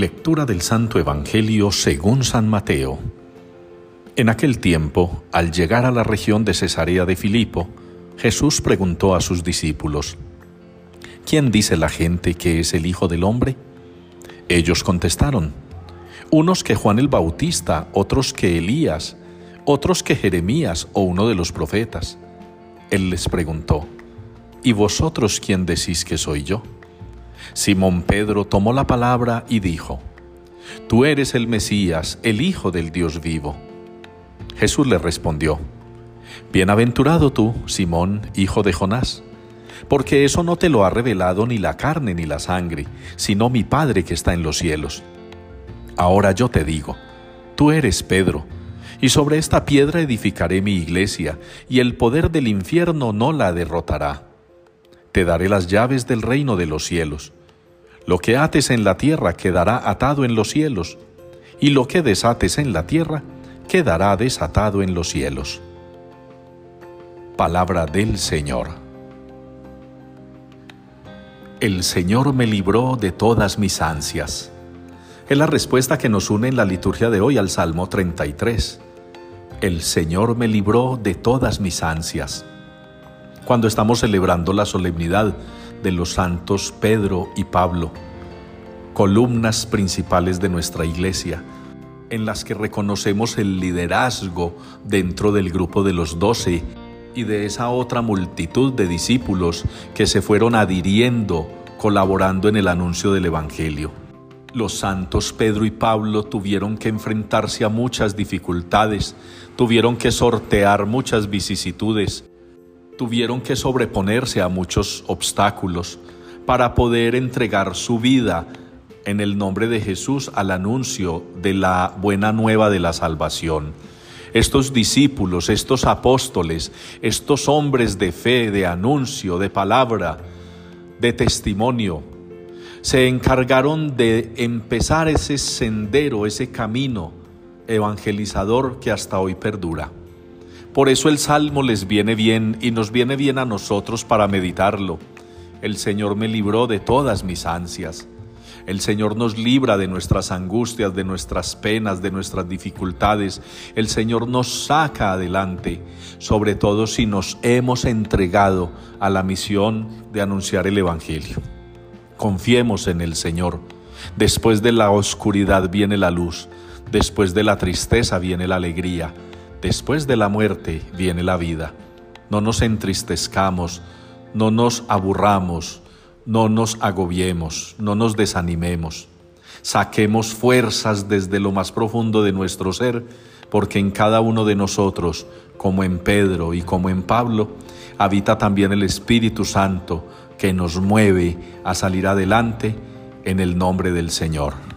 Lectura del Santo Evangelio según San Mateo. En aquel tiempo, al llegar a la región de Cesarea de Filipo, Jesús preguntó a sus discípulos, ¿Quién dice la gente que es el Hijo del Hombre? Ellos contestaron, unos que Juan el Bautista, otros que Elías, otros que Jeremías o uno de los profetas. Él les preguntó, ¿Y vosotros quién decís que soy yo? Simón Pedro tomó la palabra y dijo, Tú eres el Mesías, el Hijo del Dios vivo. Jesús le respondió, Bienaventurado tú, Simón, hijo de Jonás, porque eso no te lo ha revelado ni la carne ni la sangre, sino mi Padre que está en los cielos. Ahora yo te digo, tú eres Pedro, y sobre esta piedra edificaré mi iglesia, y el poder del infierno no la derrotará. Te daré las llaves del reino de los cielos. Lo que ates en la tierra quedará atado en los cielos, y lo que desates en la tierra quedará desatado en los cielos. Palabra del Señor. El Señor me libró de todas mis ansias. Es la respuesta que nos une en la liturgia de hoy al Salmo 33. El Señor me libró de todas mis ansias. Cuando estamos celebrando la solemnidad de los santos Pedro y Pablo, columnas principales de nuestra iglesia, en las que reconocemos el liderazgo dentro del grupo de los doce y de esa otra multitud de discípulos que se fueron adhiriendo, colaborando en el anuncio del Evangelio. Los santos Pedro y Pablo tuvieron que enfrentarse a muchas dificultades, tuvieron que sortear muchas vicisitudes, tuvieron que sobreponerse a muchos obstáculos para poder entregar su vida en el nombre de Jesús al anuncio de la buena nueva de la salvación. Estos discípulos, estos apóstoles, estos hombres de fe, de anuncio, de palabra, de testimonio, se encargaron de empezar ese sendero, ese camino evangelizador que hasta hoy perdura. Por eso el Salmo les viene bien y nos viene bien a nosotros para meditarlo. El Señor me libró de todas mis ansias. El Señor nos libra de nuestras angustias, de nuestras penas, de nuestras dificultades. El Señor nos saca adelante, sobre todo si nos hemos entregado a la misión de anunciar el Evangelio. Confiemos en el Señor. Después de la oscuridad viene la luz, después de la tristeza viene la alegría, después de la muerte viene la vida. No nos entristezcamos, no nos aburramos, no nos agobiemos, no nos desanimemos. Saquemos fuerzas desde lo más profundo de nuestro ser, porque en cada uno de nosotros, como en Pedro y como en Pablo, habita también el Espíritu Santo, que nos mueve a salir adelante en el nombre del Señor.